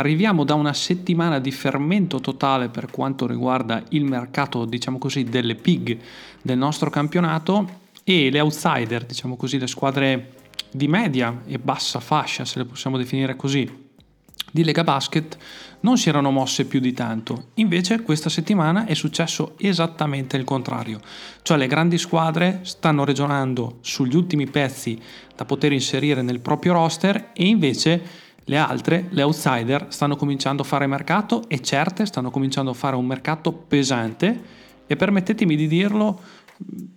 arriviamo da una settimana di fermento totale per quanto riguarda il mercato, diciamo così, delle pig del nostro campionato e le outsider, diciamo così, le squadre di media e bassa fascia, se le possiamo definire così, di Lega Basket non si erano mosse più di tanto. Invece questa settimana è successo esattamente il contrario, cioè le grandi squadre stanno ragionando sugli ultimi pezzi da poter inserire nel proprio roster e invece le altre, le outsider, stanno cominciando a fare mercato e certe stanno cominciando a fare un mercato pesante e permettetemi di dirlo,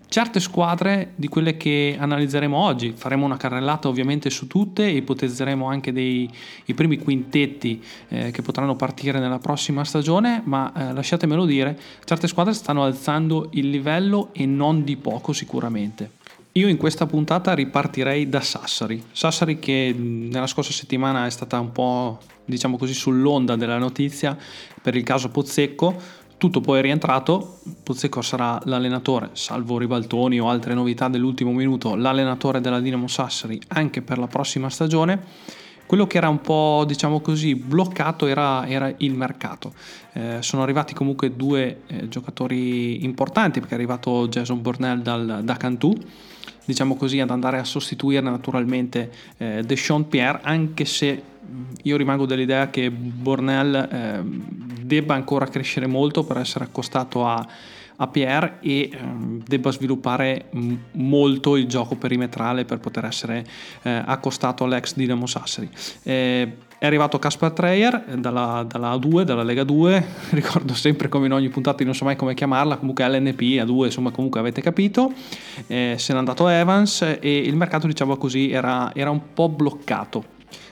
certe squadre di quelle che analizzeremo oggi, faremo una carrellata ovviamente su tutte e ipotizzeremo anche dei, i primi quintetti eh, che potranno partire nella prossima stagione, ma eh, lasciatemelo dire, certe squadre stanno alzando il livello e non di poco sicuramente. Io in questa puntata ripartirei da Sassari. Sassari che nella scorsa settimana è stata un po', diciamo così, sull'onda della notizia per il caso Pozzecco, tutto poi è rientrato, Pozzecco sarà l'allenatore, salvo ribaltoni o altre novità dell'ultimo minuto, l'allenatore della Dinamo Sassari anche per la prossima stagione. Quello che era un po' diciamo così bloccato era, era il mercato. Eh, sono arrivati comunque due eh, giocatori importanti perché è arrivato Jason Bornell dal, da Cantù diciamo così, ad andare a sostituire naturalmente eh, Deshaun Pierre, anche se io rimango dell'idea che Bornell eh, debba ancora crescere molto per essere accostato a, a Pierre e eh, debba sviluppare m- molto il gioco perimetrale per poter essere eh, accostato all'ex Dinamo Sassari. Eh, è arrivato Caspar Treyer dalla, dalla, A2, dalla Lega 2, ricordo sempre come in ogni puntata, non so mai come chiamarla, comunque LNP, A2, insomma comunque avete capito, eh, se n'è andato Evans e il mercato diciamo così era, era un po' bloccato.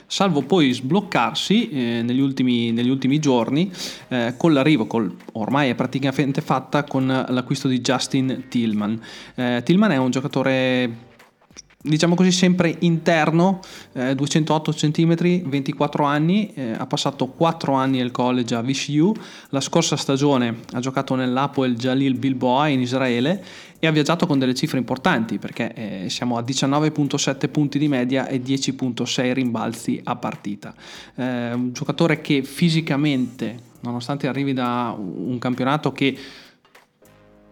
Salvo poi sbloccarsi eh, negli, ultimi, negli, ultimi, giorni eh, con l'arrivo, col, ormai è praticamente fatta, con l'acquisto di Justin Tillman. Eh, Tillman è un giocatore diciamo così sempre interno, eh, 208 cm, 24 anni, eh, ha passato 4 anni al college a VCU, la scorsa stagione ha giocato nell'Apoel Jalil Bilboa in Israele e ha viaggiato con delle cifre importanti perché eh, siamo a 19.7 punti di media e 10.6 rimbalzi a partita. Eh, un giocatore che fisicamente, nonostante arrivi da un campionato che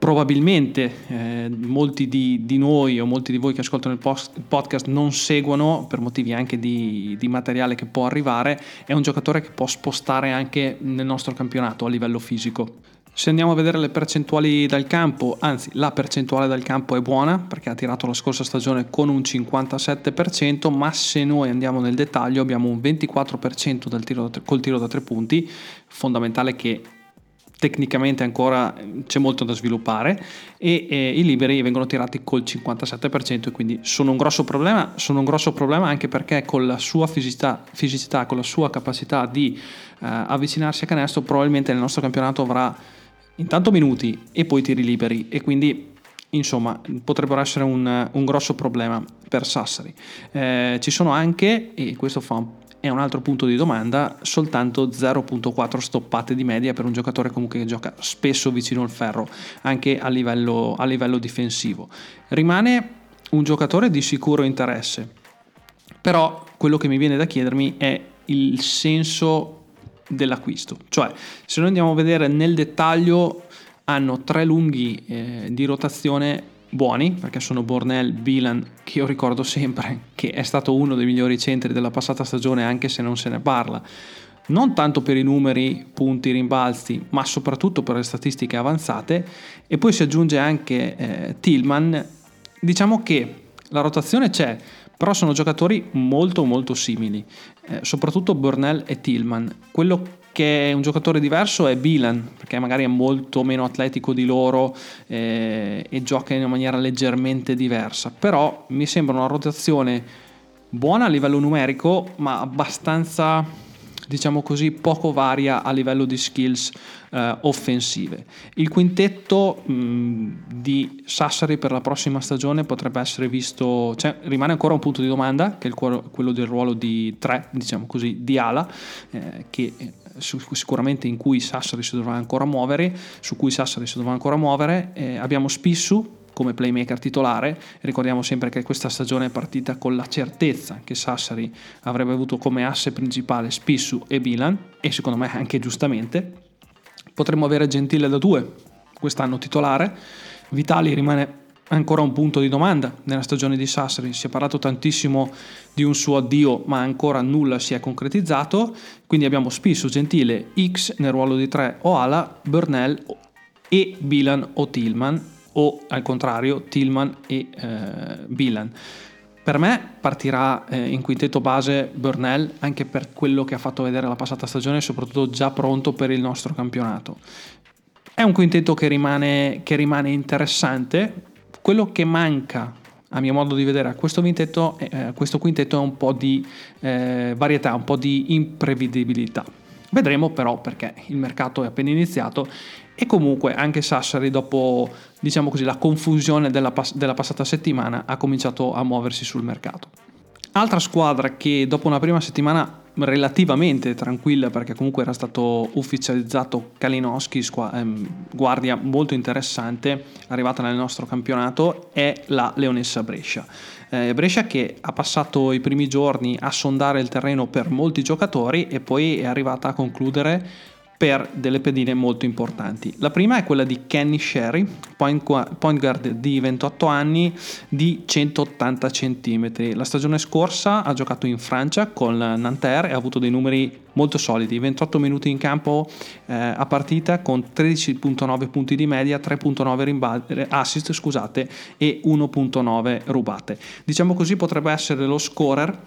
probabilmente eh, molti di, di, noi o molti di voi che ascoltano il, post, il podcast non seguono per motivi anche di, di, materiale che può arrivare, è un giocatore che può spostare anche nel nostro campionato a livello fisico. Se andiamo a vedere le percentuali dal campo, anzi la percentuale dal campo è buona perché ha tirato la scorsa stagione con un 57%, ma se noi andiamo nel dettaglio abbiamo un 24% dal tiro da, col tiro da tre punti, fondamentale che tecnicamente ancora c'è molto da sviluppare e eh, i liberi vengono tirati col 57% e quindi sono un grosso problema, sono un grosso problema anche perché con la sua fisicità, fisicità con la sua capacità di eh, avvicinarsi a canestro probabilmente nel nostro campionato avrà intanto minuti e poi tiri liberi e quindi insomma potrebbero essere un, un grosso problema per Sassari. Eh, ci sono anche, e questo fa un è un altro punto di domanda, soltanto 0.4 stoppate di media per un giocatore comunque che gioca spesso vicino al ferro, anche a livello, a livello difensivo. Rimane un giocatore di sicuro interesse, però quello che mi viene da chiedermi è il senso dell'acquisto, cioè se noi andiamo a vedere nel dettaglio hanno tre lunghi eh, di rotazione buoni, perché sono Bornell, Bilan, che io ricordo sempre che è stato uno dei migliori centri della passata stagione, anche se non se ne parla. Non tanto per i numeri, punti, rimbalzi, ma soprattutto per le statistiche avanzate. E poi si aggiunge anche eh, Tillman. Diciamo che la rotazione c'è, però sono giocatori molto molto simili, eh, soprattutto Bornell e Tillman. Quello che è un giocatore diverso è Bilan, perché magari è molto meno atletico di loro eh, e gioca in una maniera leggermente diversa, però mi sembra una rotazione buona a livello numerico, ma abbastanza diciamo così, poco varia a livello di skills eh, offensive. Il quintetto mh, di Sassari per la prossima stagione potrebbe essere visto, cioè, rimane ancora un punto di domanda, che è il, quello del ruolo di tre, diciamo così, di ala, eh, che sicuramente in cui Sassari si dovrà ancora muovere, su cui Sassari si dovrà ancora muovere. Eh, abbiamo Spissu come playmaker titolare. Ricordiamo sempre che questa stagione è partita con la certezza che Sassari avrebbe avuto come asse principale Spissu e Bilan e secondo me anche giustamente. Potremmo avere Gentile da due quest'anno titolare. Vitali rimane ancora un punto di domanda nella stagione di Sassari. Si è parlato tantissimo di un suo addio, ma ancora nulla si è concretizzato. Quindi abbiamo Spissu, Gentile, X nel ruolo di 3 o Ala, Burnell e Bilan o Tillman, o al contrario Tillman e eh, Bilan. Per me partirà eh, in quintetto base Burnell anche per quello che ha fatto vedere la passata stagione soprattutto già pronto per il nostro campionato. È un quintetto che rimane, che rimane interessante, quello che manca a mio modo di vedere a questo quintetto, eh, questo quintetto è un po' di eh, varietà, un po' di imprevedibilità. Vedremo però perché il mercato è appena iniziato e comunque anche Sassari dopo diciamo così, la confusione della, pass- della passata settimana ha cominciato a muoversi sul mercato. Altra squadra che dopo una prima settimana relativamente tranquilla perché comunque era stato ufficializzato Kalinowski, squa- ehm, guardia molto interessante, arrivata nel nostro campionato, è la Leonessa Brescia. Eh, Brescia che ha passato i primi giorni a sondare il terreno per molti giocatori e poi è arrivata a concludere per delle pedine molto importanti. La prima è quella di Kenny Sherry, point guard di 28 anni di 180 cm. La stagione scorsa ha giocato in Francia con Nanterre e ha avuto dei numeri molto solidi, 28 minuti in campo eh, a partita con 13.9 punti di media, 3.9 rimbalzi, assist scusate, e 1.9 rubate. Diciamo così potrebbe essere lo scorer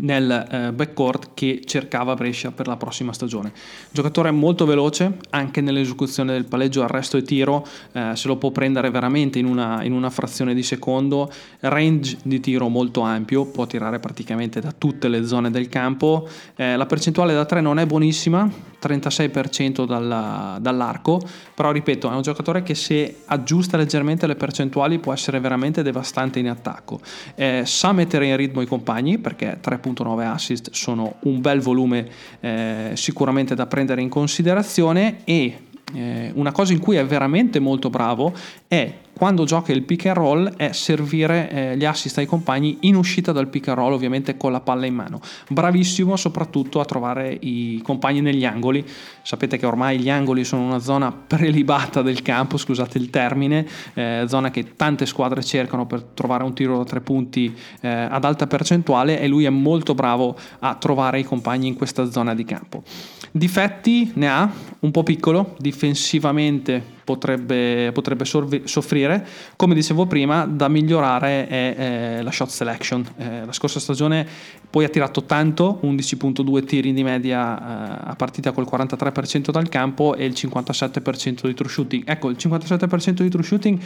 nel eh, backcourt che cercava Brescia per la prossima stagione. Giocatore molto veloce anche nell'esecuzione del palleggio, arresto e tiro, eh, se lo può prendere veramente in una, in una, frazione di secondo, range di tiro molto ampio, può tirare praticamente da tutte le zone del campo, eh, la percentuale da 3 non è buonissima, 36% dalla, dall'arco, però ripeto è un giocatore che se aggiusta leggermente le percentuali può essere veramente devastante in attacco. Eh, sa mettere in ritmo i compagni perché 3.9 assist sono un bel volume eh, sicuramente da prendere in considerazione e eh, una cosa in cui è veramente molto bravo è quando gioca il pick and roll è servire eh, gli assist ai compagni in uscita dal pick and roll ovviamente con la palla in mano. Bravissimo soprattutto a trovare i compagni negli angoli. Sapete che ormai gli angoli sono una zona prelibata del campo scusate il termine eh, zona che tante squadre cercano per trovare un tiro da tre punti eh, ad alta percentuale e lui è molto bravo a trovare i compagni in questa zona di campo. Difetti ne ha? Un po' piccolo difensivamente potrebbe, potrebbe soffrire. Come dicevo prima, da migliorare è, è la shot selection. Eh, la scorsa stagione poi ha tirato tanto, 11.2 tiri di media eh, a partita col 43% dal campo e il 57% di true shooting. Ecco, il 57% di true shooting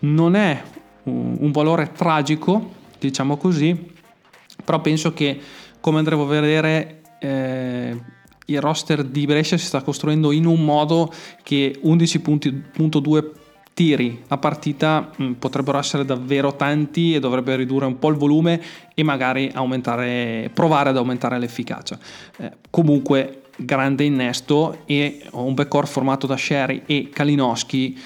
non è un, un valore tragico, diciamo così, però penso che come andremo a vedere... Il roster di Brescia si sta costruendo in un modo che 11.2 tiri a partita mh, mm, potrebbero essere davvero tanti e dovrebbe ridurre un po' il volume e magari aumentare, provare ad aumentare l'efficacia. Eh, comunque grande innesto e un backcourt formato da Sherry e Kalinowski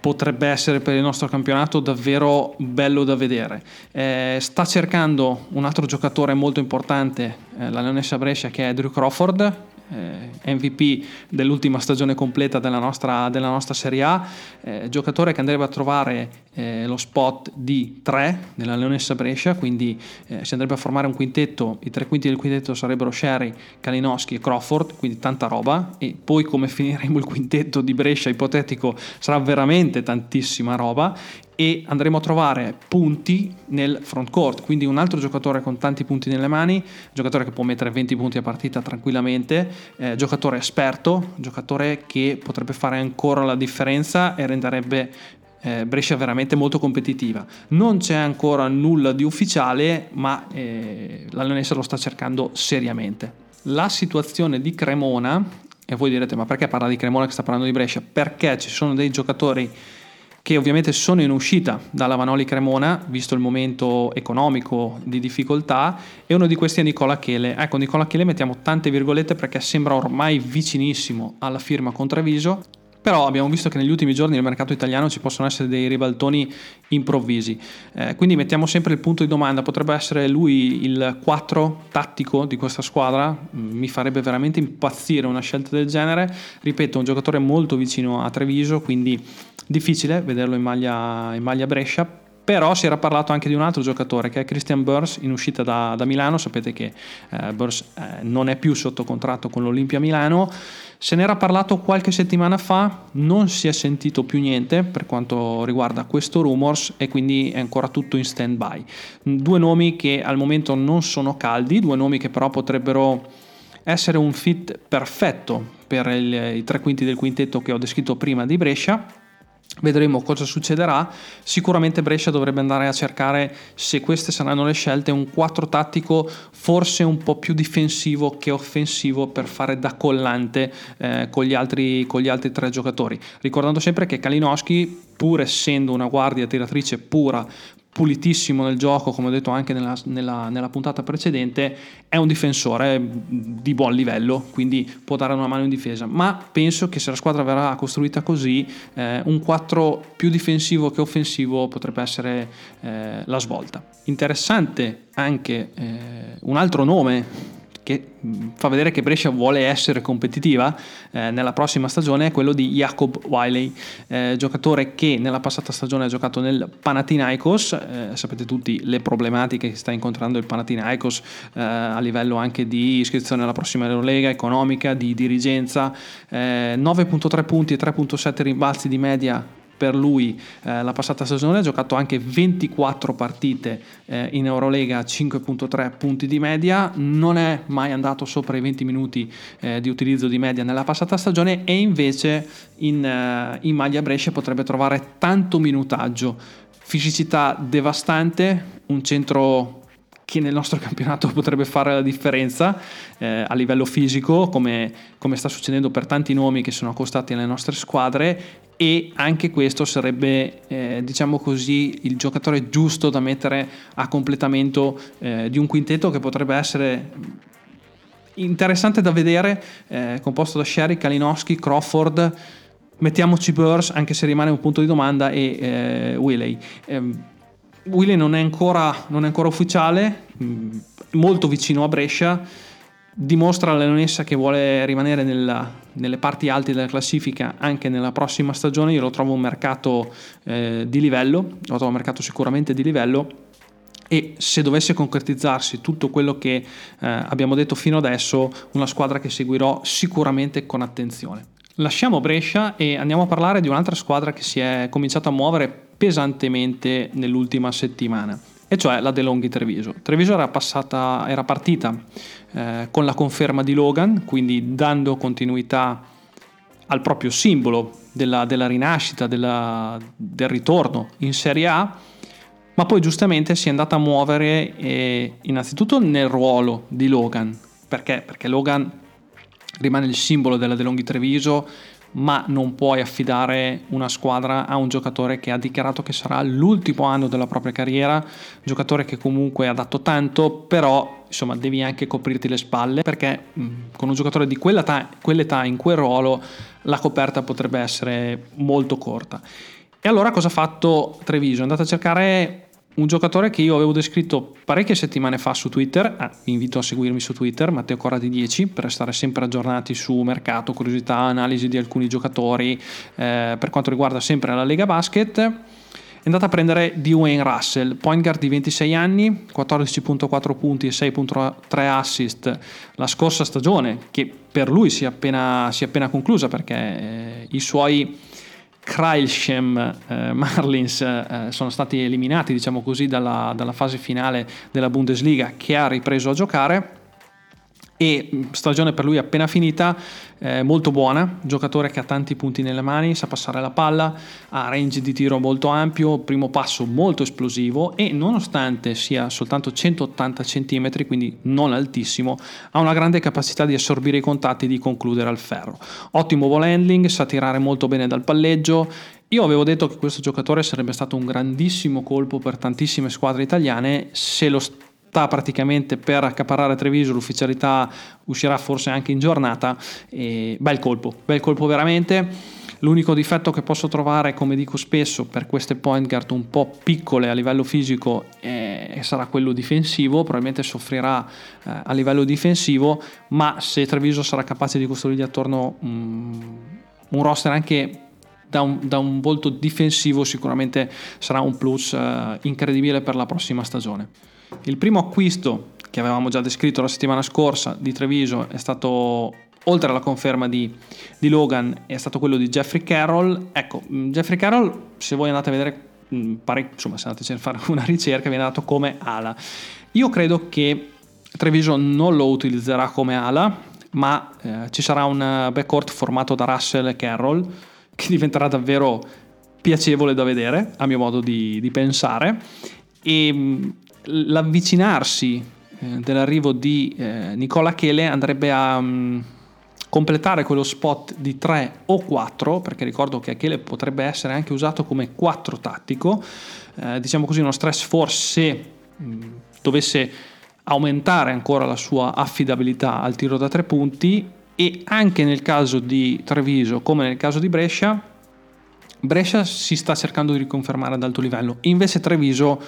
potrebbe essere per il nostro campionato davvero bello da vedere. Eh, sta cercando un altro giocatore molto importante, eh, la Leonessa Brescia, che è Drew Crawford, eh, MVP dell'ultima stagione completa della nostra, della nostra Serie A, eh, giocatore che andrebbe a trovare eh, lo spot di 3 nella Leonessa Brescia, quindi eh, si andrebbe a formare un quintetto, i tre quinti del quintetto sarebbero Sherry, Kalinowski e Crawford, quindi tanta roba, e poi come finiremo il quintetto di Brescia ipotetico sarà veramente tantissima roba e andremo a trovare punti nel front court, quindi un altro giocatore con tanti punti nelle mani, giocatore che può mettere 20 punti a partita tranquillamente, eh, giocatore esperto, giocatore che potrebbe fare ancora la differenza e renderebbe eh, Brescia veramente molto competitiva. Non c'è ancora nulla di ufficiale, ma eh, la Leonessa lo sta cercando seriamente. La situazione di Cremona, e voi direte ma perché parla di Cremona che sta parlando di Brescia? Perché ci sono dei giocatori che ovviamente sono in uscita dalla Vanoli Cremona, visto il momento economico di difficoltà, e uno di questi è Nicola Chele. Ecco, Nicola Chele mettiamo tante virgolette perché sembra ormai vicinissimo alla firma con Treviso. Però abbiamo visto che negli ultimi giorni nel mercato italiano ci possono essere dei ribaltoni improvvisi. Eh, quindi mettiamo sempre il punto di domanda, potrebbe essere lui il 4 tattico di questa squadra? Mi farebbe veramente impazzire una scelta del genere. Ripeto, un giocatore molto vicino a Treviso, quindi difficile vederlo in maglia, in maglia Brescia, però si era parlato anche di un altro giocatore che è Christian Burns in uscita da, da Milano, sapete che eh, Burns eh, non è più sotto contratto con l'Olimpia Milano, se n'era parlato qualche settimana fa, non si è sentito più niente per quanto riguarda questo rumors e quindi è ancora tutto in stand by. Due nomi che al momento non sono caldi, due nomi che però potrebbero essere un fit perfetto per il, i tre quinti del quintetto che ho descritto prima di Brescia Vedremo cosa succederà. Sicuramente Brescia dovrebbe andare a cercare, se queste saranno le scelte, un 4 tattico forse un po' più difensivo che offensivo per fare da collante eh, con, gli altri, con, gli altri, tre giocatori. Ricordando sempre che Kalinowski, pur essendo una guardia tiratrice pura, pulitissimo nel gioco, come ho detto anche nella, nella, nella, puntata precedente, è un difensore di buon livello, quindi può dare una mano in difesa, ma penso che se la squadra verrà costruita così, eh, un 4 più difensivo che offensivo potrebbe essere eh, la svolta. Interessante anche eh, un altro nome che fa vedere che Brescia vuole essere competitiva eh, nella prossima stagione è quello di Jacob Wiley, eh, giocatore che nella passata stagione ha giocato nel Panathinaikos, eh, sapete tutti le problematiche che sta incontrando il Panathinaikos eh, a livello anche di iscrizione alla prossima Eurolega, economica, di dirigenza, 9.3 eh, punti e 3.7 rimbalzi di media per lui eh, la passata stagione, ha giocato anche 24 partite eh, in Eurolega, 5.3 punti di media, non è mai andato sopra i 20 minuti eh, di utilizzo di media nella passata stagione. E invece in, eh, in maglia Brescia potrebbe trovare tanto minutaggio, fisicità devastante, un centro che nel nostro campionato potrebbe fare la differenza eh, a livello fisico, come, come, sta succedendo per tanti nomi che sono accostati alle nostre squadre. E anche questo sarebbe, eh, diciamo così, il giocatore giusto da mettere a completamento eh, di un quintetto che potrebbe essere interessante da vedere, eh, composto da Sherry, Kalinowski, Crawford, mettiamoci Burrs, anche se rimane un punto di domanda, e eh, Willey. Willy non è ancora, non è ancora ufficiale, mm, molto vicino a Brescia, dimostra alla Leonessa che vuole rimanere nella, nelle parti alte della classifica anche nella prossima stagione. Io lo trovo un mercato eh, di livello, lo trovo un mercato sicuramente di livello e se dovesse concretizzarsi tutto quello che eh, abbiamo detto fino adesso, una squadra che seguirò sicuramente con attenzione. Lasciamo Brescia e andiamo a parlare di un'altra squadra che si è cominciata a muovere pesantemente nell'ultima settimana e cioè la De Longhi Treviso. Treviso era, passata, era partita eh, con la conferma di Logan, quindi dando continuità al proprio simbolo della, della rinascita, della, del ritorno in Serie A, ma poi giustamente si è andata a muovere eh, innanzitutto nel ruolo di Logan, perché? Perché Logan rimane il simbolo della De Longhi Treviso, ma non puoi affidare una squadra a un giocatore che ha dichiarato che sarà l'ultimo anno della propria carriera, giocatore che comunque ha dato tanto, però insomma devi anche coprirti le spalle perché mh, con un giocatore di quell'età, quell'età in quel ruolo la coperta potrebbe essere molto corta. E allora cosa ha fatto Treviso? È andato a cercare un giocatore che io avevo descritto parecchie settimane fa su Twitter, ah, vi invito a seguirmi su Twitter, Matteo Corradi 10, per stare sempre aggiornati su mercato, curiosità, analisi di alcuni giocatori eh, per quanto riguarda sempre la Lega Basket. È andata a prendere Dwayne Russell, point guard di 26 anni, 14.4 punti e 6.3 assist la scorsa stagione, che per lui si è appena, si è appena conclusa perché eh, i suoi Kreilsheim eh, Marlins eh, sono stati eliminati diciamo così dalla, dalla fase finale della Bundesliga che ha ripreso a giocare e mm, stagione per lui appena finita, eh, molto buona, giocatore che ha tanti punti nelle mani, sa passare la palla, ha range di tiro molto ampio, primo passo molto esplosivo e nonostante sia soltanto 180 cm, quindi non altissimo, ha una grande capacità di assorbire i contatti e di concludere al ferro. Ottimo ball handling, sa tirare molto bene dal palleggio, io avevo detto che questo giocatore sarebbe stato un grandissimo colpo per tantissime squadre italiane se lo sta praticamente per accaparrare Treviso, l'ufficialità uscirà forse anche in giornata. E bel colpo, bel colpo veramente. L'unico difetto che posso trovare, come dico spesso, per queste point guard un po' piccole a livello fisico eh, sarà quello difensivo, probabilmente soffrirà eh, a livello difensivo, ma se Treviso sarà capace di costruire attorno um, un roster anche da un, da un, volto difensivo sicuramente sarà un plus uh, incredibile per la prossima stagione. Il primo acquisto che avevamo già descritto la settimana scorsa di Treviso è stato oltre alla conferma di, di, Logan è stato quello di Jeffrey Carroll. Ecco mm, Jeffrey Carroll se voi andate a vedere mm, pare, insomma se andate a fare una ricerca viene dato come ala. Io credo che Treviso non lo utilizzerà come ala ma eh, ci sarà un backcourt formato da Russell e Carroll che diventerà davvero piacevole da vedere, a mio modo di, di pensare, e mm, l'avvicinarsi eh, dell'arrivo di eh, Nicola Chele andrebbe a um, completare quello spot di 3 o 4, perché ricordo che Achele potrebbe essere anche usato come 4 tattico, eh, diciamo così uno stress force se mm, dovesse aumentare ancora la sua affidabilità al tiro da 3 punti. E anche nel caso di Treviso come nel caso di Brescia, Brescia si sta cercando di riconfermare ad alto livello, invece Treviso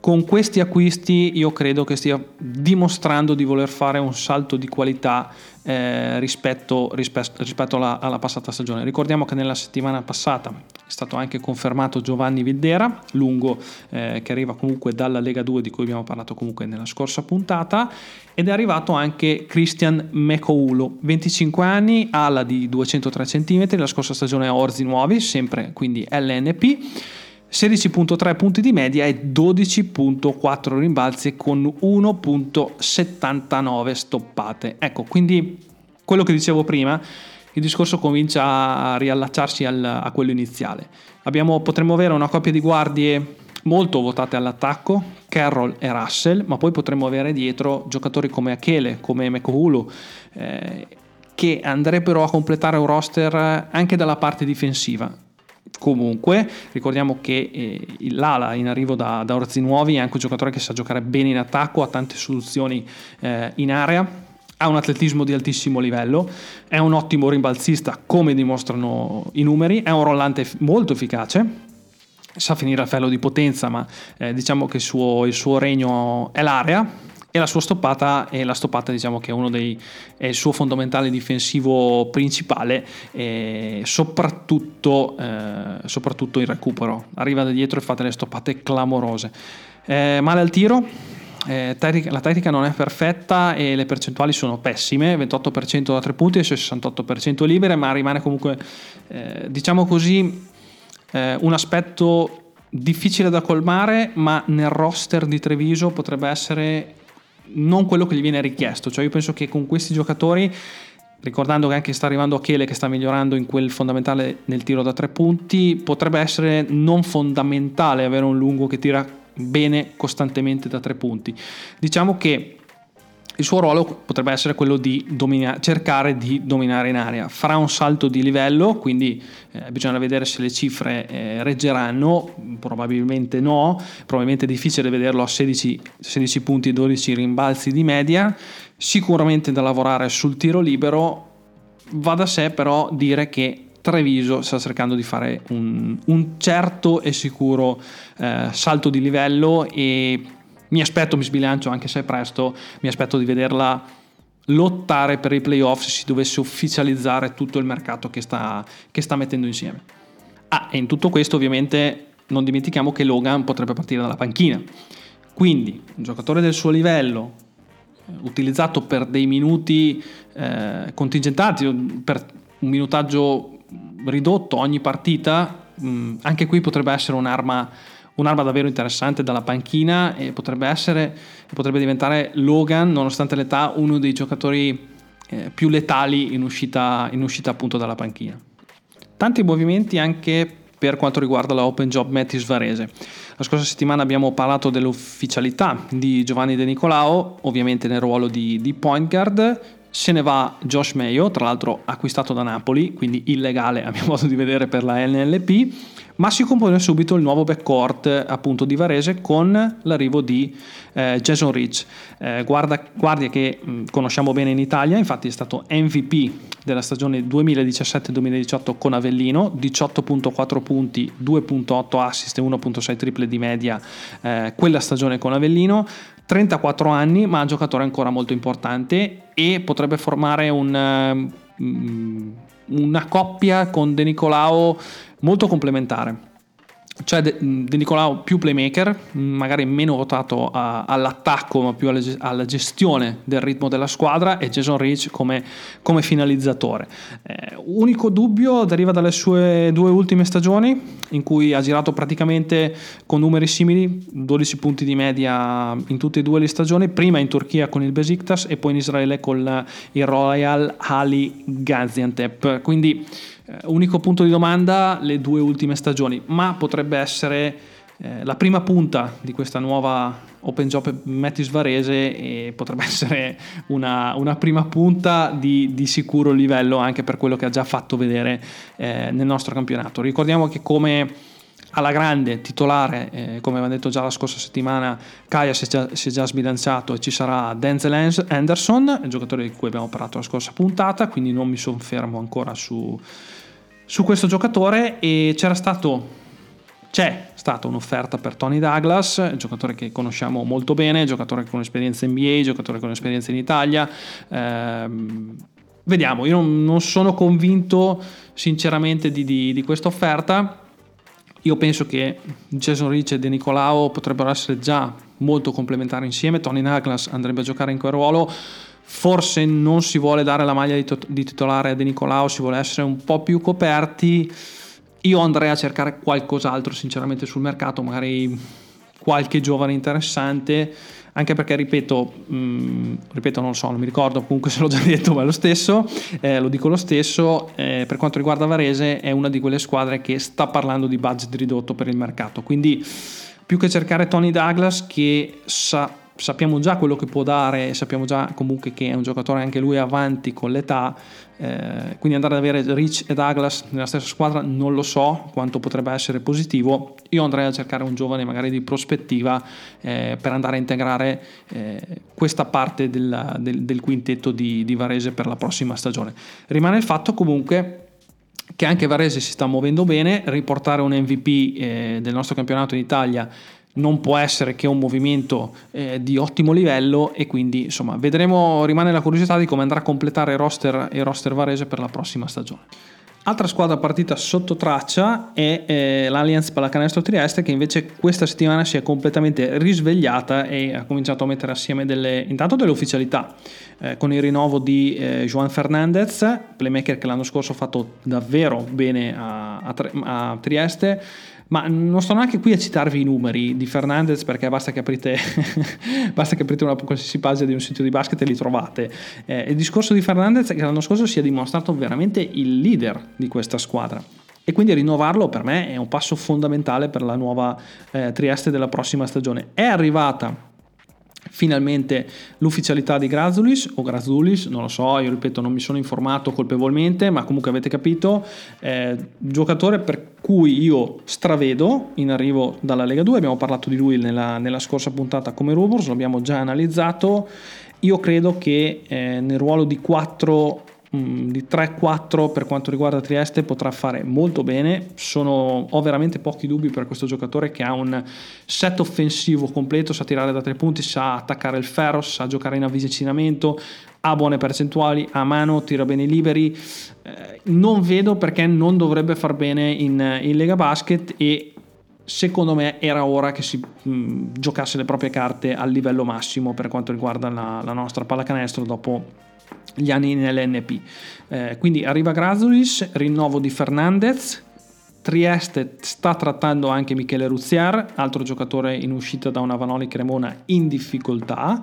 con questi acquisti io credo che stia dimostrando di voler fare un salto di qualità eh, rispetto, rispetto, rispetto alla, alla, passata stagione. Ricordiamo che nella settimana passata è stato anche confermato Giovanni Viddera, lungo eh, che arriva comunque dalla Lega 2 di cui abbiamo parlato comunque nella scorsa puntata ed è arrivato anche Christian Mekoulo, 25 anni, ala di 203 cm, la scorsa stagione a Orzi Nuovi, sempre quindi LNP 16.3 punti di media e 12.4 rimbalzi con 1.79 stoppate. Ecco, quindi quello che dicevo prima, il discorso comincia a riallacciarsi al, a quello iniziale. Abbiamo, potremmo avere una coppia di guardie molto votate all'attacco, Carroll e Russell, ma poi potremmo avere dietro giocatori come Achele, come Mekohulu, eh, che andrebbero a completare un roster anche dalla parte difensiva. Comunque, ricordiamo che eh, l'ala in arrivo da, da Orzinuovi è anche un giocatore che sa giocare bene in attacco, ha tante soluzioni eh, in area, ha un atletismo di altissimo livello, è un ottimo rimbalzista come dimostrano i numeri, è un rollante molto efficace, sa finire a fello di potenza, ma eh, diciamo che il suo, il suo regno è l'area e la sua stoppata è la stoppata diciamo che è uno dei è il suo fondamentale difensivo principale e soprattutto, eh, soprattutto in recupero. Arriva da dietro e fa delle stoppate clamorose. Eh, male al tiro? Eh, la tecnica non è perfetta e le percentuali sono pessime 28% da 3 punti e 68% libere ma rimane comunque eh, diciamo così eh, un aspetto difficile da colmare ma nel roster di Treviso potrebbe essere non quello che gli viene richiesto. Cioè io penso che con questi giocatori, ricordando che anche sta arrivando Achele che sta migliorando in quel fondamentale nel tiro da tre punti, potrebbe essere non fondamentale avere un lungo che tira bene costantemente da tre punti. Diciamo che il suo ruolo potrebbe essere quello di domina- cercare di dominare in area. Farà un salto di livello, quindi eh, bisogna vedere se le cifre eh, reggeranno, probabilmente no, probabilmente è difficile vederlo a 16, 16 punti e 12 rimbalzi di media, sicuramente da lavorare sul tiro libero, va da sé però dire che Treviso sta cercando di fare un, un certo e sicuro eh, salto di livello e mi aspetto, mi sbilancio anche se è presto, mi aspetto di vederla lottare per i playoff se si dovesse ufficializzare tutto il mercato che sta, che sta mettendo insieme. Ah, e in tutto questo ovviamente non dimentichiamo che Logan potrebbe partire dalla panchina. Quindi un giocatore del suo livello, eh, utilizzato per dei minuti eh, contingentati, per un minutaggio ridotto ogni partita, mh, anche qui potrebbe essere un'arma un'arma davvero interessante dalla panchina e potrebbe essere, potrebbe diventare Logan, nonostante l'età, uno dei giocatori eh, più letali in uscita, in uscita appunto dalla panchina. Tanti movimenti anche per quanto riguarda la Open Job Metis Varese. La scorsa settimana abbiamo parlato dell'ufficialità di Giovanni De Nicolao, ovviamente nel ruolo di, di point guard, se ne va Josh Mayo, tra l'altro acquistato da Napoli, quindi illegale a mio modo di vedere per la NLP, ma si compone subito il nuovo backcourt appunto di Varese con l'arrivo di eh, Jason Rich, eh, guarda, guardia che mh, conosciamo bene in Italia, infatti è stato MVP della stagione 2017-2018 con Avellino, 18.4 punti, 2.8 assist e 1.6 triple di media eh, quella stagione con Avellino, 34 anni ma un giocatore ancora molto importante e potrebbe formare un, um, una coppia con De Nicolao molto complementare. Cioè De, De Nicolao più playmaker, magari meno votato a, all'attacco ma più alla, alla, gestione del ritmo della squadra e Jason Rich come, come finalizzatore. Eh, unico dubbio deriva dalle sue due ultime stagioni in cui ha girato praticamente con numeri simili, 12 punti di media in tutte e due le stagioni, prima in Turchia con il Besiktas e poi in Israele con il Royal Ali Gaziantep. Quindi eh, unico punto di domanda, le due ultime stagioni, ma potrebbe essere eh, la prima punta di questa nuova Open Job Mattis Varese e potrebbe essere una, una prima punta di, di, sicuro livello anche per quello che ha già fatto vedere eh, nel nostro campionato. Ricordiamo che come alla grande titolare, eh, come avevamo detto già la scorsa settimana, Kaya si è già, si è già sbilanciato e ci sarà Denzel Anderson, il giocatore di cui abbiamo parlato la scorsa puntata, quindi non mi soffermo ancora su, su questo giocatore e c'era stato c'è stata un'offerta per Tony Douglas, giocatore che conosciamo molto bene, giocatore con esperienza NBA, giocatore con esperienza in Italia. Eh, vediamo, io non, non, sono convinto sinceramente di, di, di questa offerta. Io penso che Jason Rich e De Nicolao potrebbero essere già molto complementari insieme. Tony Douglas andrebbe a giocare in quel ruolo forse non si vuole dare la maglia di, to- di titolare a De Nicolao, si vuole essere un po' più coperti. Io andrei a cercare qualcos'altro sinceramente sul mercato, magari qualche giovane interessante, anche perché ripeto, mh, mm, ripeto non lo so, non mi ricordo, comunque se l'ho già detto, ma è lo stesso, eh, lo dico lo stesso, eh, per quanto riguarda Varese è una di quelle squadre che sta parlando di budget ridotto per il mercato, quindi più che cercare Tony Douglas che sa sappiamo già quello che può dare, sappiamo già comunque che è un giocatore anche lui avanti con l'età, eh, quindi andare ad avere Rich e Douglas nella stessa squadra non lo so quanto potrebbe essere positivo, io andrei a cercare un giovane magari di prospettiva eh, per andare a integrare eh, questa parte del, del, del quintetto di, di Varese per la prossima stagione. Rimane il fatto comunque che anche Varese si sta muovendo bene, riportare un MVP eh, del nostro campionato in Italia non può essere che un movimento eh, di ottimo livello e quindi insomma vedremo, rimane la curiosità di come andrà a completare il roster, il roster varese per la prossima stagione. Altra squadra partita sotto traccia è eh, l'Allianz Pallacanestro Trieste che invece questa settimana si è completamente risvegliata e ha cominciato a mettere assieme delle, intanto delle ufficialità eh, con il rinnovo di eh, Juan Fernandez, playmaker che l'anno scorso ha fatto davvero bene a, a, a Trieste, ma non sto neanche qui a citarvi i numeri di Fernandez perché basta che aprite, basta che aprite una qualsiasi pagina di un sito di basket e li trovate. Eh, il discorso di Fernandez è che l'anno scorso si è dimostrato veramente il leader di questa squadra. E quindi rinnovarlo per me è un passo fondamentale per la nuova eh, Trieste della prossima stagione. È arrivata finalmente l'ufficialità di Grazulis o Grazulis, non lo so, io ripeto non mi sono informato colpevolmente, ma comunque avete capito, eh, giocatore per cui io stravedo in arrivo dalla Lega 2, abbiamo parlato di lui nella, nella scorsa puntata come Rubors, l'abbiamo già analizzato, io credo che eh, nel ruolo di 4 Mm, di 3-4 per quanto riguarda Trieste potrà fare molto bene. Sono, ho veramente pochi dubbi per questo giocatore che ha un set offensivo completo, sa tirare da tre punti, sa attaccare il ferro, sa giocare in avvicinamento, ha buone percentuali, ha mano, tira bene i liberi. Eh, non vedo perché non dovrebbe far bene in, in Lega Basket e secondo me era ora che si mh, mm, giocasse le proprie carte al livello massimo per quanto riguarda la, la nostra pallacanestro dopo gli anni nell'NP. Eh, quindi arriva Grazulis, rinnovo di Fernandez, Trieste sta trattando anche Michele Ruziar, altro giocatore in uscita da una Vanoli Cremona in difficoltà.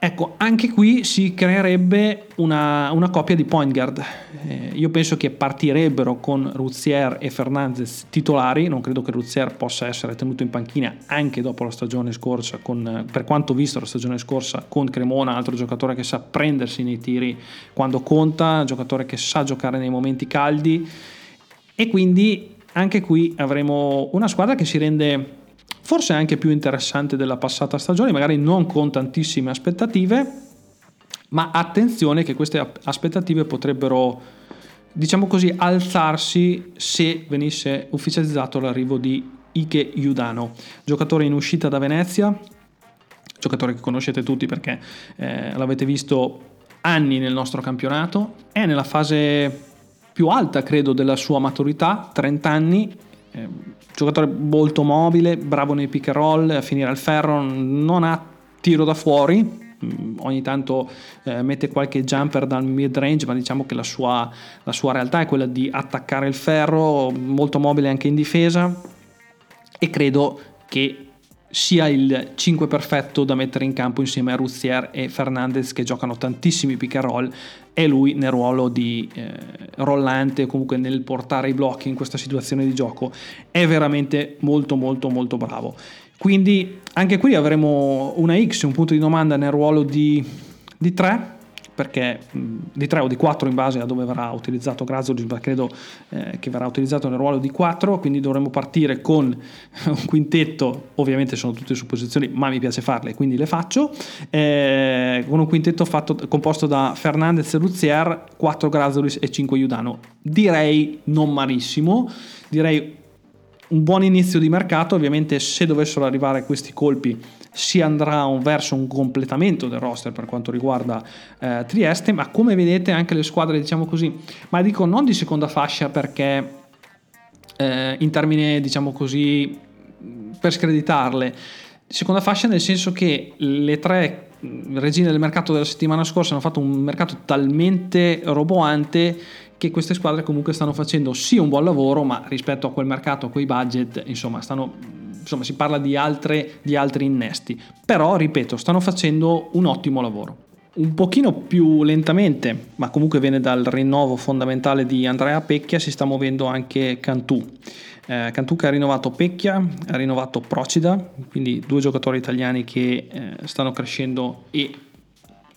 Ecco, anche qui si creerebbe una, una coppia di point guard. Eh, io penso che partirebbero con Ruzier e Fernandez titolari, non credo che Ruzier possa essere tenuto in panchina anche dopo la stagione scorsa, con, per quanto visto la stagione scorsa con Cremona, altro giocatore che sa prendersi nei tiri quando conta, giocatore che sa giocare nei momenti caldi e quindi anche qui avremo una squadra che si rende forse anche più interessante della passata stagione, magari non con tantissime aspettative, ma attenzione che queste aspettative potrebbero, diciamo così, alzarsi se venisse ufficializzato l'arrivo di Ike Yudano, giocatore in uscita da Venezia, giocatore che conoscete tutti perché eh, l'avete visto anni nel nostro campionato, è nella fase più alta credo della sua maturità, 30 anni, eh, giocatore molto mobile, bravo nei pick and roll, a finire al ferro, non ha tiro da fuori, mm, ogni tanto eh, mette qualche jumper dal mid range, ma diciamo che la sua, la sua realtà è quella di attaccare il ferro, molto mobile anche in difesa e credo che sia il 5 perfetto da mettere in campo insieme a Ruzier e Fernandez che giocano tantissimi pick and roll e lui nel ruolo di eh, rollante comunque nel portare i blocchi in questa situazione di gioco è veramente molto molto molto bravo. Quindi anche qui avremo una X un punto di domanda nel ruolo di, di 3 perché di 3 o di 4 in base a dove verrà utilizzato Grazolis, ma credo eh, che verrà utilizzato nel ruolo di 4, quindi dovremo partire con un quintetto, ovviamente sono tutte supposizioni, ma mi piace farle, quindi le faccio, eh, con un quintetto fatto, composto da Fernandez e Ruzier, 4 Grazolis e 5 Iudano. Direi non malissimo, direi un buon inizio di mercato, ovviamente se dovessero arrivare questi colpi si andrà verso un completamento del roster per quanto riguarda eh, Trieste, ma come vedete anche le squadre, diciamo così, ma dico non di seconda fascia perché eh, in termini, diciamo così, per screditarle, seconda fascia nel senso che le tre regine del mercato della settimana scorsa hanno fatto un mercato talmente roboante che queste squadre comunque stanno facendo sì un buon lavoro, ma rispetto a quel mercato, a quei budget, insomma, stanno insomma si parla di, altre, di altri innesti, però ripeto, stanno facendo un ottimo lavoro. Un pochino più lentamente, ma comunque viene dal rinnovo fondamentale di Andrea Pecchia, si sta muovendo anche Cantù. Eh, Cantù che ha rinnovato Pecchia, ha rinnovato Procida, quindi due giocatori italiani che eh, stanno crescendo e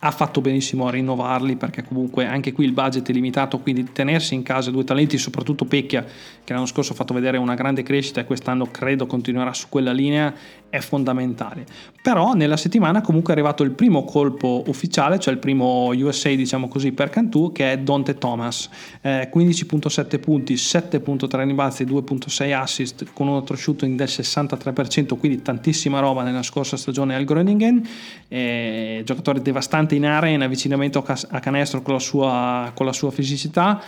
ha fatto benissimo a rinnovarli perché comunque anche qui il budget è limitato, quindi tenersi in casa due talenti, soprattutto Pecchia che l'anno scorso ha fatto vedere una grande crescita e quest'anno credo continuerà su quella linea, è fondamentale. Però nella settimana comunque è arrivato il primo colpo ufficiale, cioè il primo USA diciamo così per Cantù che è Dante Thomas, eh, 15.7 punti, 7.3 rimbalzi, 2.6 assist con un altro shooting del 63%, quindi tantissima roba nella scorsa stagione al Groningen, eh, giocatore devastante in area in avvicinamento a canestro con la sua, con la sua fisicità,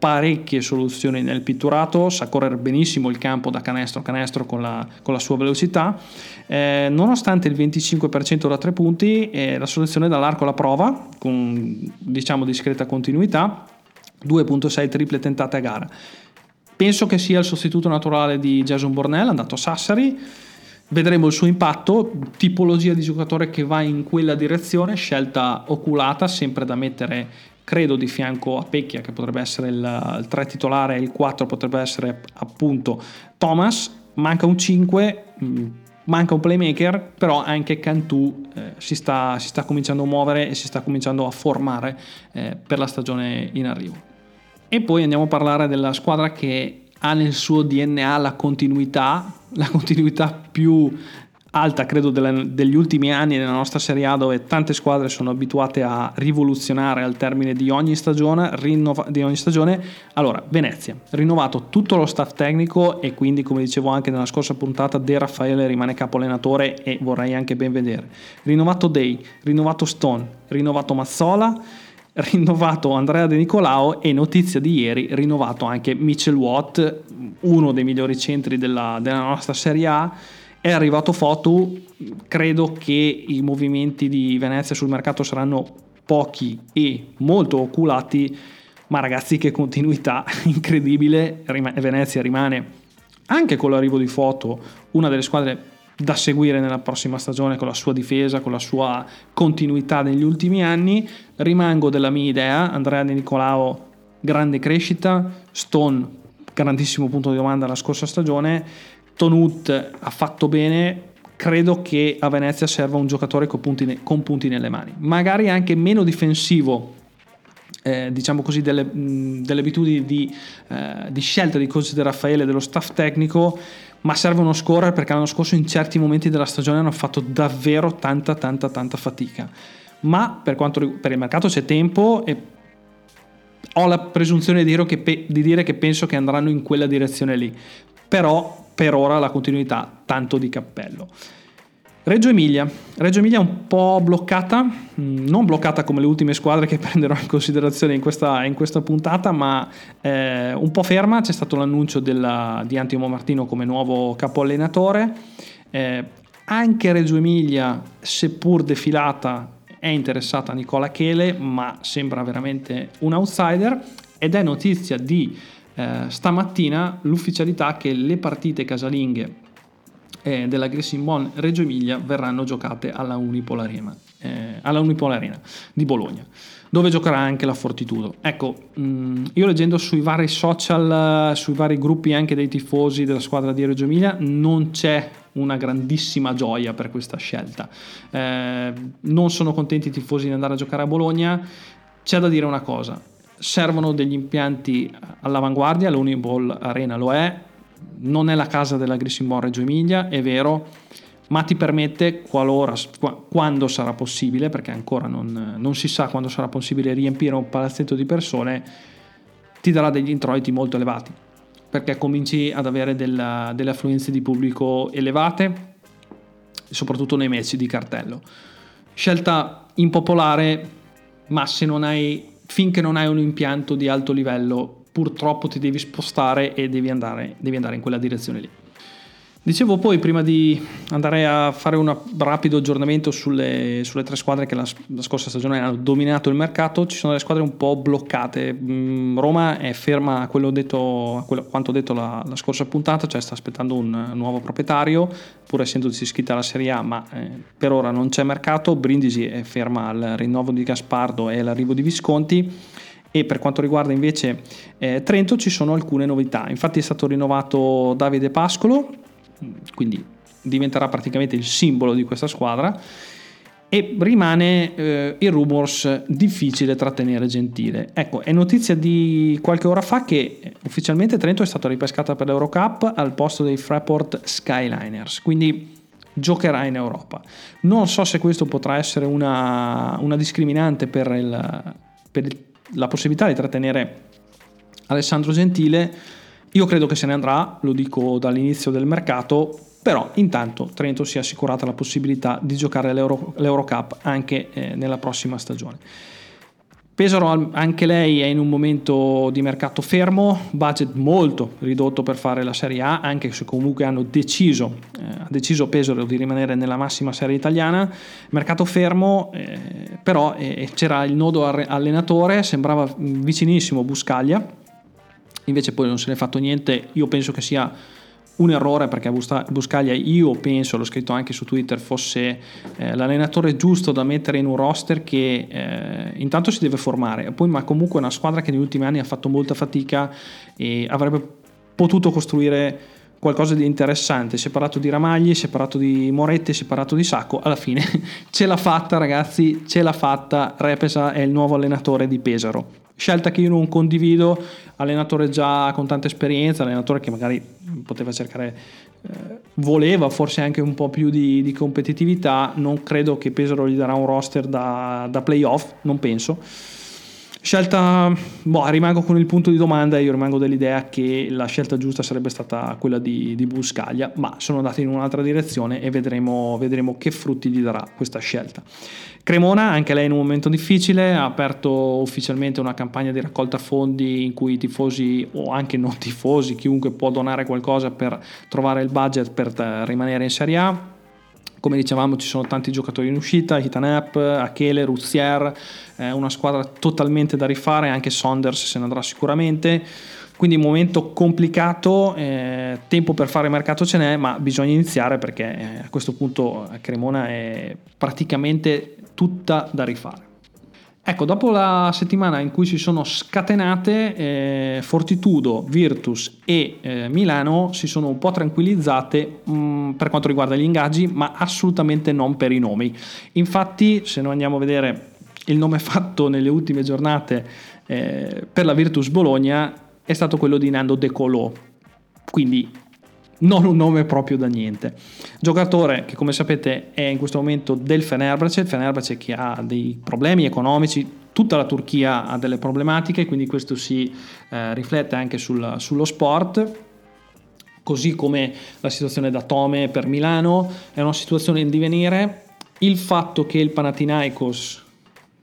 parecchie soluzioni nel pitturato, sa correre benissimo il campo da canestro a canestro con la, con la sua velocità, eh, nonostante il 25% da tre punti, eh, la soluzione dall'arco alla prova, con diciamo discreta continuità, 2.6 triple tentate a gara. Penso che sia il sostituto naturale di Jason Bornell, andato a Sassari, vedremo il suo impatto, tipologia di giocatore che va in quella direzione, scelta oculata, sempre da mettere credo di fianco a Pecchia che potrebbe essere il, il 3 titolare e il 4 potrebbe essere appunto Thomas, manca un 5, mm, manca un playmaker, però anche Cantù eh, si, sta, si, sta, cominciando a muovere e si sta cominciando a formare eh, per la stagione in arrivo. E poi andiamo a parlare della squadra che ha nel suo DNA la continuità, la continuità più alta credo delle, degli ultimi anni nella nostra Serie A dove tante squadre sono abituate a rivoluzionare al termine di ogni stagione, rinnova, di ogni stagione. Allora, Venezia, rinnovato tutto lo staff tecnico e quindi come dicevo anche nella scorsa puntata De Raffaele rimane capo allenatore e vorrei anche ben vedere. Rinnovato Day, rinnovato Stone, rinnovato Mazzola, rinnovato Andrea De Nicolao e notizia di ieri rinnovato anche Mitchell Watt, uno dei migliori centri della, della nostra Serie A è arrivato Foto, credo che i movimenti di Venezia sul mercato saranno pochi e molto oculati, ma ragazzi che continuità incredibile, Venezia rimane anche con l'arrivo di Foto una delle squadre da seguire nella prossima stagione con la sua difesa, con la sua continuità negli ultimi anni. Rimango della mia idea, Andrea Di Nicolao grande crescita, Stone grandissimo punto di domanda la scorsa stagione, Tonut ha fatto bene, credo che a Venezia serva un giocatore con punti, con punti nelle mani, magari anche meno difensivo eh, diciamo così, delle, mh, delle abitudini di, eh, di, scelta di coach De Raffaele dello staff tecnico, ma serve uno scorer perché l'anno scorso in certi momenti della stagione hanno fatto davvero tanta tanta tanta fatica. Ma per, quanto, per il mercato c'è tempo e ho la presunzione di dire, che, di dire che penso che andranno in quella direzione lì. Però per ora la continuità tanto di cappello. Reggio Emilia. Reggio Emilia è un po' bloccata, mm, non bloccata come le ultime squadre che prenderò in considerazione in questa, in questa puntata, ma eh, un po' ferma. C'è stato l'annuncio della, di Antimo Martino come nuovo capo allenatore. Eh, anche Reggio Emilia, seppur defilata, è interessata a Nicola Chele, ma sembra veramente un outsider. Ed è notizia di eh, stamattina l'ufficialità che le partite casalinghe eh, della Grissingmon Reggio Emilia verranno giocate alla Unipol Arena, eh, alla Unipol Arena di Bologna, dove giocherà anche la Fortitudo. Ecco, mm, io leggendo sui vari social, sui vari gruppi anche dei tifosi della squadra di Reggio Emilia, non c'è una grandissima gioia per questa scelta. Eh, non sono contenti i tifosi di andare a giocare a Bologna. C'è da dire una cosa, servono degli impianti all'avanguardia, l'Uniball Arena lo è, non è la casa della Grissimon Reggio Emilia, è vero, ma ti permette, qualora, quando sarà possibile, perché ancora non, non, si sa quando sarà possibile riempire un palazzetto di persone, ti darà degli introiti molto elevati, perché cominci ad avere della, delle affluenze di pubblico elevate, soprattutto nei match di cartello. Scelta impopolare, ma se non hai, finché non hai un impianto di alto livello purtroppo ti devi spostare e devi andare, devi andare in quella direzione lì. Dicevo poi, prima di andare a fare un rapido aggiornamento sulle, sulle tre squadre che la, la, scorsa stagione hanno dominato il mercato, ci sono delle squadre un po' bloccate. Mm, Roma è ferma a, quello detto, a quello, quanto detto la, la, scorsa puntata, cioè sta aspettando un nuovo proprietario, pur essendosi iscritta alla Serie A, ma eh, per ora non c'è mercato. Brindisi è ferma al rinnovo di Gaspardo e all'arrivo di Visconti e per quanto riguarda invece eh, Trento ci sono alcune novità. Infatti è stato rinnovato Davide Pascolo, quindi diventerà praticamente il simbolo di questa squadra e rimane eh, il rumors difficile trattenere Gentile. Ecco, è notizia di qualche ora fa che ufficialmente Trento è stata ripescata per l'Eurocup al posto dei Fraport Skyliners, quindi giocherà in Europa. Non so se questo potrà essere una, una discriminante per il, per la possibilità di trattenere Alessandro Gentile, io credo che se ne andrà, lo dico dall'inizio del mercato, però intanto Trento si è assicurata la possibilità di giocare l'Euro, l'Eurocup anche eh, nella prossima stagione. Pesaro anche lei è in un momento di mercato fermo, budget molto ridotto per fare la Serie A, anche se comunque hanno deciso, eh, ha deciso Pesaro di rimanere nella massima serie italiana. Mercato fermo, eh, però eh, c'era il nodo allenatore, sembrava vicinissimo Buscaglia, invece poi non se ne è fatto niente. Io penso che sia un errore perché Buscaglia io penso, l'ho scritto anche su Twitter, fosse eh, l'allenatore giusto da mettere in un roster che eh, intanto si deve formare, poi ma comunque è una squadra che negli ultimi anni ha fatto molta fatica e avrebbe potuto costruire qualcosa di interessante, si è parlato di Ramagli, si è parlato di Moretti, si è parlato di Sacco, alla fine ce l'ha fatta ragazzi, ce l'ha fatta, Repesa è il nuovo allenatore di Pesaro scelta che io non condivido, allenatore già con tanta esperienza, allenatore che magari poteva cercare, eh, voleva forse anche un po' più di, di, competitività, non credo che Pesaro gli darà un roster da, da playoff, non penso. Scelta, boh, rimango con il punto di domanda, io rimango dell'idea che la scelta giusta sarebbe stata quella di, di Buscaglia, ma sono andati in un'altra direzione e vedremo, vedremo che frutti gli darà questa scelta. Cremona, anche lei in un momento difficile, ha aperto ufficialmente una campagna di raccolta fondi in cui i tifosi o anche non tifosi, chiunque può donare qualcosa per trovare il budget per eh, rimanere in Serie A. Come dicevamo ci sono tanti giocatori in uscita, Hitanep, Achele, Ruzier, eh, una squadra totalmente da rifare, anche Saunders se ne andrà sicuramente. Quindi un momento complicato, eh, tempo per fare mercato ce n'è, ma bisogna iniziare perché eh, a questo punto a Cremona è praticamente tutta da rifare. Ecco, dopo la settimana in cui si sono scatenate, eh, Fortitudo, Virtus e eh, Milano si sono un po' tranquillizzate mh, mm, per quanto riguarda gli ingaggi, ma assolutamente non per i nomi. Infatti, se noi andiamo a vedere il nome fatto nelle ultime giornate eh, per la Virtus Bologna, è stato quello di Nando De Colò. Quindi non un nome proprio da niente. Giocatore che come sapete è in questo momento del Fenerbahce, il Fenerbahce che ha dei problemi economici, tutta la Turchia ha delle problematiche, quindi questo si eh, riflette anche sul, sullo sport. Così come la situazione da Tome per Milano è una situazione in divenire. Il fatto che il Panathinaikos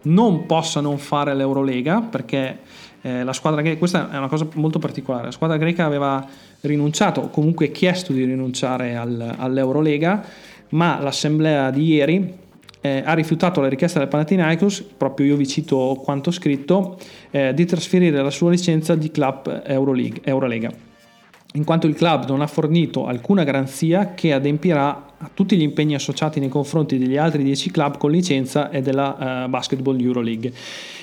non possa non fare l'Eurolega perché eh, la squadra greca, questa è una cosa molto particolare, la squadra greca aveva rinunciato o comunque chiesto di rinunciare al, all'Eurolega, ma l'assemblea di ieri eh, ha rifiutato la richiesta del Panathinaikos, proprio io vi cito quanto scritto, eh, di trasferire la sua licenza di club Euroleague, Eurolega, in quanto il club non ha fornito alcuna garanzia che adempirà a tutti gli impegni associati nei confronti degli altri 10 club con licenza e della uh, Basketball Euroleague.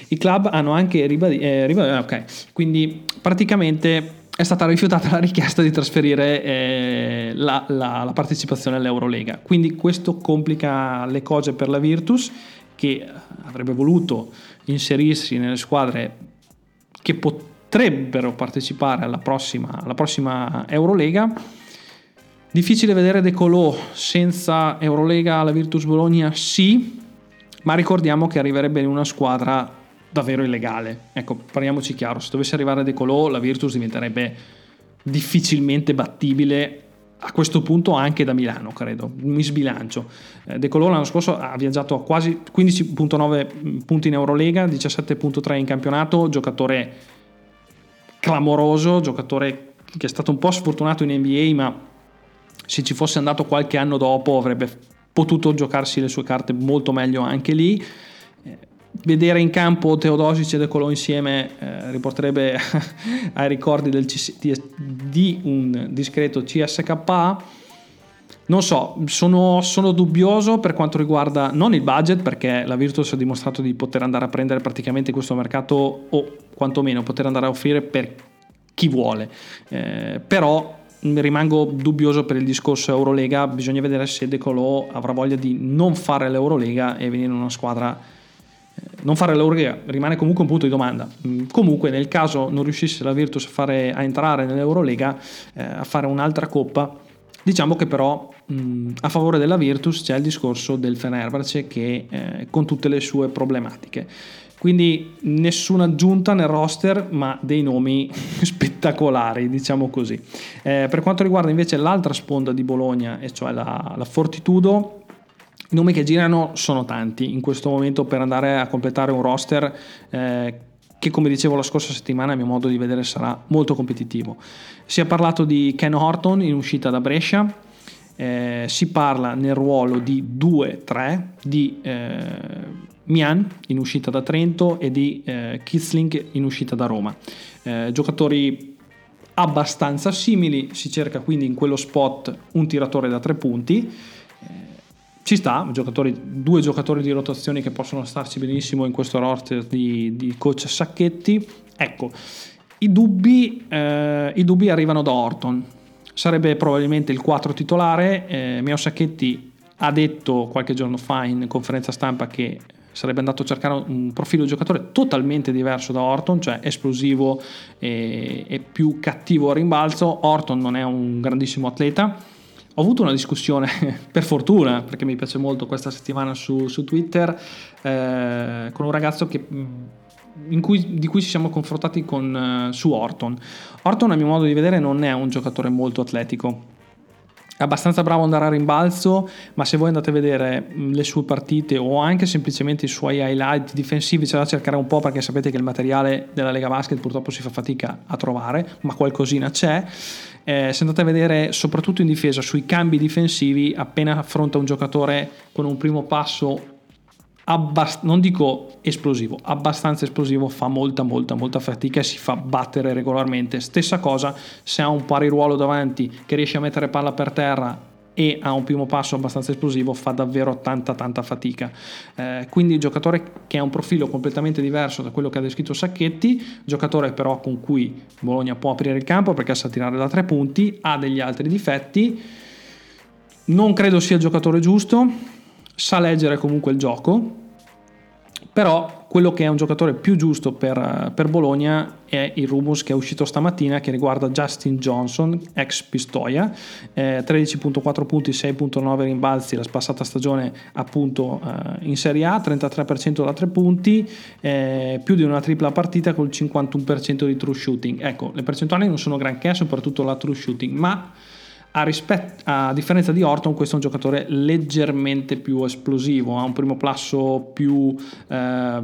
I club hanno anche ribadito, eh, ribadito eh, ok, quindi praticamente è stata rifiutata la richiesta di trasferire eh, la, la, la, partecipazione all'Eurolega. Quindi questo complica le cose per la Virtus che avrebbe voluto inserirsi nelle squadre che potrebbero partecipare alla prossima, alla prossima Eurolega. Difficile vedere De Colò senza Eurolega alla Virtus Bologna? Sì, ma ricordiamo che arriverebbe in una squadra davvero illegale. Ecco, parliamoci chiaro, se dovesse arrivare De Colò la Virtus diventerebbe difficilmente battibile a questo punto anche da Milano, credo, mi sbilancio. Eh, De Colò l'anno scorso ha viaggiato a quasi 15.9 punti in Eurolega, 17.3 in campionato, giocatore clamoroso, giocatore che è stato un po' sfortunato in NBA, ma se ci fosse andato qualche anno dopo avrebbe potuto giocarsi le sue carte molto meglio anche lì vedere in campo Teodosic e De Colò insieme eh, riporterebbe ai ricordi del CS, di un discreto CSKA. Non so, sono, sono, dubbioso per quanto riguarda non il budget, perché la Virtus ha dimostrato di poter andare a prendere praticamente questo mercato o quantomeno poter andare a offrire per chi vuole. Eh, però rimango dubbioso per il discorso Eurolega, bisogna vedere se De Colò avrà voglia di non fare l'Eurolega e venire in una squadra non fare l'Eurolega rimane comunque un punto di domanda. Mm, comunque, nel caso non riuscisse la Virtus a, fare, a entrare nell'Eurolega, eh, a fare un'altra coppa, diciamo che però mh, mm, a favore della Virtus c'è il discorso del Fenerbahce che eh, con tutte le sue problematiche. Quindi nessuna aggiunta nel roster, ma dei nomi spettacolari, diciamo così. Eh, per quanto riguarda invece l'altra sponda di Bologna, e cioè la, la Fortitudo, i nomi che girano sono tanti in questo momento per andare a completare un roster eh, che come dicevo la scorsa settimana a mio modo di vedere sarà molto competitivo. Si è parlato di Ken Horton in uscita da Brescia, eh, si parla nel ruolo di 2-3 di eh, Mian in uscita da Trento e di eh, Kitzling in uscita da Roma. Eh, giocatori abbastanza simili, si cerca quindi in quello spot un tiratore da tre punti ci sta, giocatori, due giocatori di rotazione che possono starci benissimo in questo roster di, di coach Sacchetti. Ecco, i dubbi, eh, i dubbi, arrivano da Orton. Sarebbe probabilmente il 4 titolare. Eh, Mio Sacchetti ha detto qualche giorno fa in conferenza stampa che sarebbe andato a cercare un profilo giocatore totalmente diverso da Orton, cioè esplosivo e, e più cattivo a rimbalzo. Orton non è un grandissimo atleta ho avuto una discussione, per fortuna, perché mi piace molto questa settimana su, su Twitter, eh, con un ragazzo che, mm, cui, di cui ci siamo confrontati con, uh, su Orton. Orton, a mio modo di vedere, non è un giocatore molto atletico. Abbastanza bravo ad andare a rimbalzo, ma se voi andate a vedere mm, le sue partite o anche semplicemente i suoi highlight difensivi, c'è da cercare un po' perché sapete che il materiale della Lega Basket purtroppo si fa fatica a trovare, ma qualcosina c'è. Eh, se andate a vedere soprattutto in difesa sui cambi difensivi appena affronta un giocatore con un primo passo abbast- non dico esplosivo, abbastanza esplosivo, fa molta molta molta fatica e si fa battere regolarmente. Stessa cosa se ha un pari ruolo davanti che riesce a mettere palla per terra e ha un primo passo abbastanza esplosivo fa davvero tanta tanta fatica. Eh, quindi giocatore che ha un profilo completamente diverso da quello che ha descritto Sacchetti giocatore però con cui Bologna può aprire il campo perché sa tirare da tre punti ha degli altri difetti. Non credo sia il giocatore giusto sa leggere comunque il gioco però quello che è un giocatore più giusto per, per, Bologna è il rumors che è uscito stamattina che riguarda Justin Johnson, ex Pistoia, eh, 13.4 punti, 6.9 rimbalzi la passata stagione appunto eh, in Serie A, 33% da 3 punti, eh, più di una tripla partita col 51% di true shooting. Ecco, le percentuali non sono granché, soprattutto la true shooting, ma a, rispet- a, differenza di Orton, questo è un giocatore leggermente più esplosivo, ha un primo passo più eh,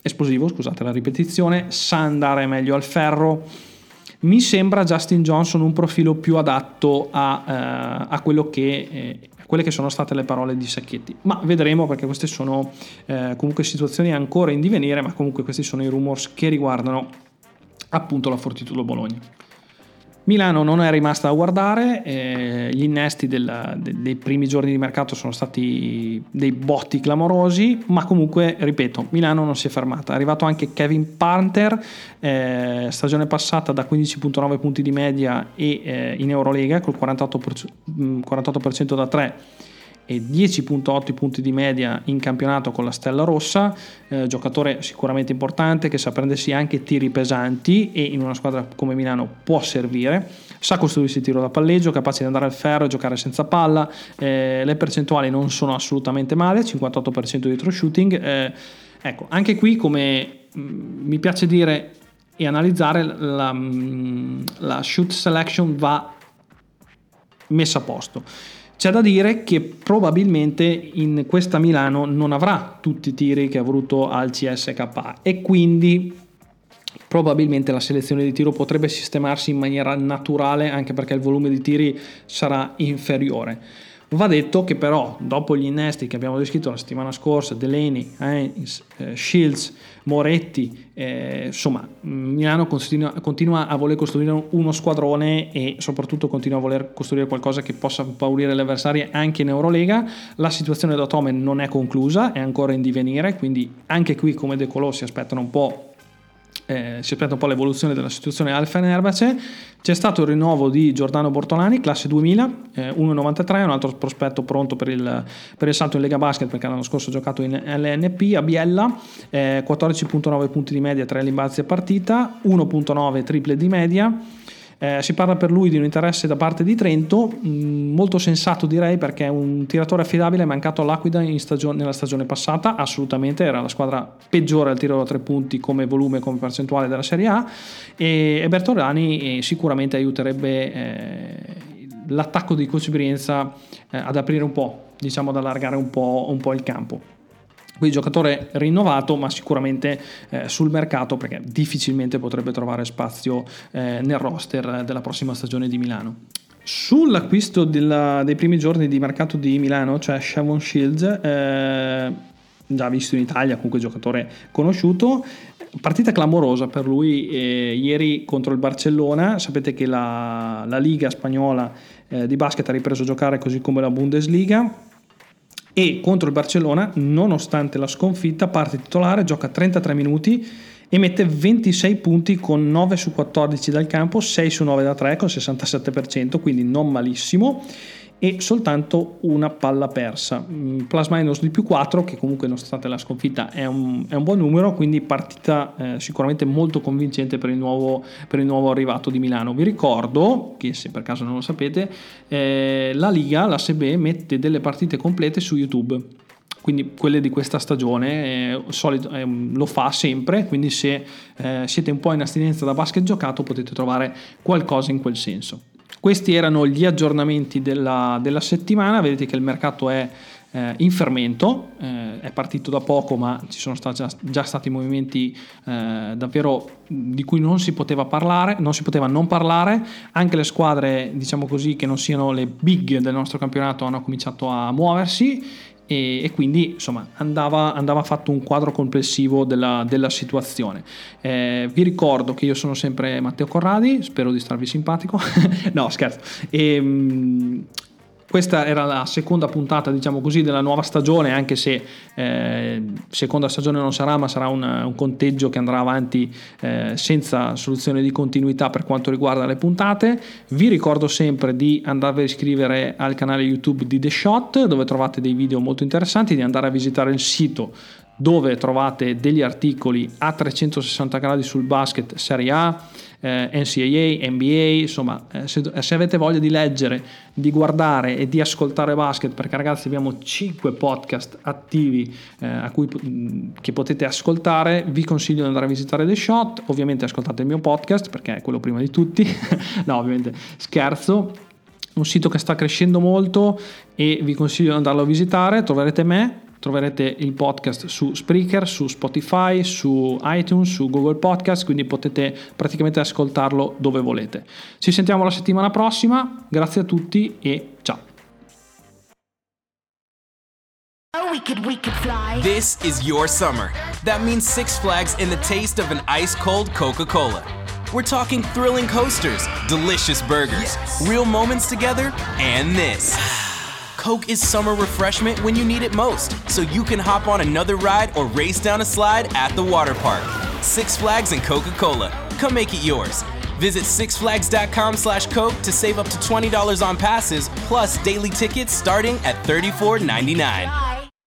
esplosivo, scusate la ripetizione, sa andare meglio al ferro. Mi sembra Justin Johnson un profilo più adatto a, eh, a quello che, eh, quelle che sono state le parole di Sacchetti. Ma vedremo perché queste sono eh, comunque situazioni ancora in divenire, ma comunque questi sono i rumors che riguardano appunto la Fortitudo Bologna. Milano non è rimasta a guardare, eh, gli innesti del, de, dei primi giorni di mercato sono stati dei botti clamorosi, ma comunque, ripeto, Milano non si è fermata. È arrivato anche Kevin Panther, eh, stagione passata da 15.9 punti di media e eh, in Eurolega col 48%, 48% da 3 e 10.8 punti di media in campionato con la Stella Rossa, eh, giocatore sicuramente importante che sa prendersi anche tiri pesanti e in una squadra come Milano può servire, sa costruirsi tiro da palleggio, capace di andare al ferro e giocare senza palla, eh, le percentuali non sono assolutamente male, 58% di true shooting, eh, ecco, anche qui come mh, mm, mi piace dire e analizzare la, mm, la shoot selection va messa a posto c'è da dire che probabilmente in questa Milano non avrà tutti i tiri che ha voluto al CSK e quindi probabilmente la selezione di tiro potrebbe sistemarsi in maniera naturale anche perché il volume di tiri sarà inferiore. Va detto che però dopo gli innesti che abbiamo descritto la settimana scorsa, Delaney, Heinz, eh, Shields, Moretti, eh, insomma Milano continua, continua, a voler costruire uno squadrone e soprattutto continua a voler costruire qualcosa che possa paurire le avversarie anche in Eurolega. La situazione da Tome non è conclusa, è ancora in divenire, quindi anche qui come De Colò si aspettano un po' eh, si aspetta un po' l'evoluzione della situazione al Fenerbahce. C'è stato il rinnovo di Giordano Bortolani, classe 2000, eh, 1,93, un altro prospetto pronto per il, per il, salto in Lega Basket perché l'anno scorso ha giocato in LNP a Biella, eh, 14,9 punti di media, 3 rimbalzi a partita, 1,9 triple di media. Eh, si parla per lui di un interesse da parte di Trento, mh, mm, molto sensato direi perché è un tiratore affidabile, è mancato all'Aquila stagione, nella stagione passata, assolutamente era la squadra peggiore al tiro da tre punti come volume, come percentuale della Serie A e, e Bertolani eh, sicuramente aiuterebbe eh, l'attacco di Coach Brienza eh, ad aprire un po', diciamo ad allargare un po', un po' il campo. Quindi giocatore rinnovato, ma sicuramente eh, sul mercato perché difficilmente potrebbe trovare spazio eh, nel roster della prossima stagione di Milano. Sull'acquisto della, dei primi giorni di mercato di Milano, cioè Shavon Shields, eh, già visto in Italia, comunque giocatore conosciuto, partita clamorosa per lui eh, ieri contro il Barcellona. Sapete che la, la Liga spagnola eh, di basket ha ripreso a giocare così come la Bundesliga e contro il Barcellona, nonostante la sconfitta, parte titolare, gioca 33 minuti e mette 26 punti con 9 su 14 dal campo, 6 su 9 da 3 con 67%, quindi non malissimo e soltanto una palla persa. Mm, plus minus di più 4, che comunque nonostante la sconfitta è un, è un buon numero, quindi partita eh, sicuramente molto convincente per il, nuovo, per il, nuovo, arrivato di Milano. Vi ricordo, che se per caso non lo sapete, eh, la Liga, la SB, mette delle partite complete su YouTube. Quindi quelle di questa stagione eh, solito, eh, lo fa sempre, quindi se eh, siete un po' in astinenza da basket giocato potete trovare qualcosa in quel senso. Questi erano gli aggiornamenti della, della settimana, vedete che il mercato è eh, in fermento, eh, è partito da poco ma ci sono stati, già, già, stati movimenti eh, davvero di cui non si poteva parlare, non si poteva non parlare, anche le squadre diciamo così che non siano le big del nostro campionato hanno cominciato a muoversi e, e quindi insomma andava, andava, fatto un quadro complessivo della, della situazione. Eh, vi ricordo che io sono sempre Matteo Corradi, spero di starvi simpatico, no scherzo. E, ehm, questa era la seconda puntata, diciamo così, della nuova stagione, anche se eh, seconda stagione non sarà, ma sarà un, un conteggio che andrà avanti eh, senza soluzione di continuità per quanto riguarda le puntate. Vi ricordo sempre di andarvi a iscrivere al canale YouTube di The Shot, dove trovate dei video molto interessanti, di andare a visitare il sito dove trovate degli articoli a 360 gradi sul basket Serie A, eh, NCAA, NBA, insomma, eh, se, se, avete voglia di leggere, di guardare e di ascoltare basket, perché ragazzi abbiamo 5 podcast attivi eh, cui, che potete ascoltare, vi consiglio di andare a visitare The Shot, ovviamente ascoltate il mio podcast perché è quello prima di tutti, no ovviamente scherzo, un sito che sta crescendo molto e vi consiglio di andarlo a visitare, troverete me Troverete il podcast su Spreaker, su Spotify, su iTunes, su Google Podcast, quindi potete praticamente ascoltarlo dove volete. Ci sentiamo la settimana prossima, grazie a tutti e ciao. This is your summer. That means Six Flags in the taste of an ice cold Coca Cola. We're talking thrilling coasters, delicious burgers, yes. real moments together, and this. Coke is summer refreshment when you need it most, so you can hop on another ride or race down a slide at the water park. Six Flags and Coca-Cola. Come make it yours. Visit sixflags.com slash Coke to save up to $20 on passes, plus daily tickets starting at $34.99.